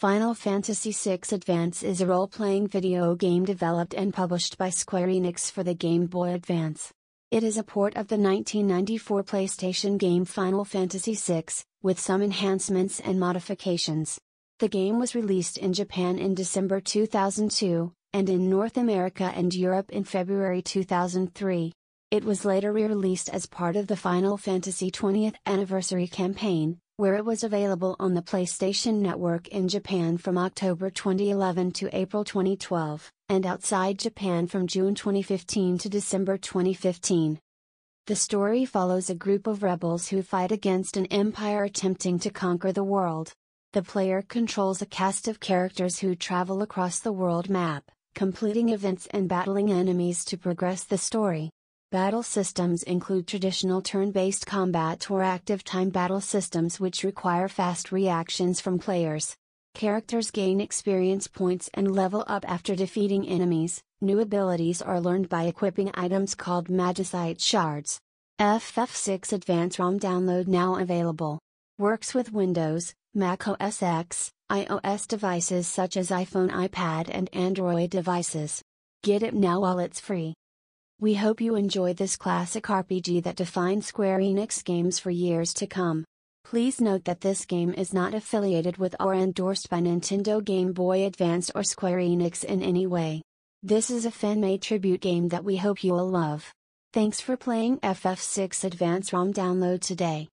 Final Fantasy VI Advance is a role playing video game developed and published by Square Enix for the Game Boy Advance. It is a port of the 1994 PlayStation game Final Fantasy VI, with some enhancements and modifications. The game was released in Japan in December 2002, and in North America and Europe in February 2003. It was later re released as part of the Final Fantasy 20th Anniversary campaign, where it was available on the PlayStation Network in Japan from October 2011 to April 2012, and outside Japan from June 2015 to December 2015. The story follows a group of rebels who fight against an empire attempting to conquer the world. The player controls a cast of characters who travel across the world map, completing events and battling enemies to progress the story. Battle systems include traditional turn based combat or active time battle systems which require fast reactions from players. Characters gain experience points and level up after defeating enemies. New abilities are learned by equipping items called Magicite shards. FF6 Advance ROM download now available. Works with Windows, Mac OS X, iOS devices such as iPhone, iPad, and Android devices. Get it now while it's free. We hope you enjoyed this classic RPG that defined Square Enix games for years to come. Please note that this game is not affiliated with or endorsed by Nintendo Game Boy Advance or Square Enix in any way. This is a fan-made tribute game that we hope you will love. Thanks for playing FF6 Advance ROM download today.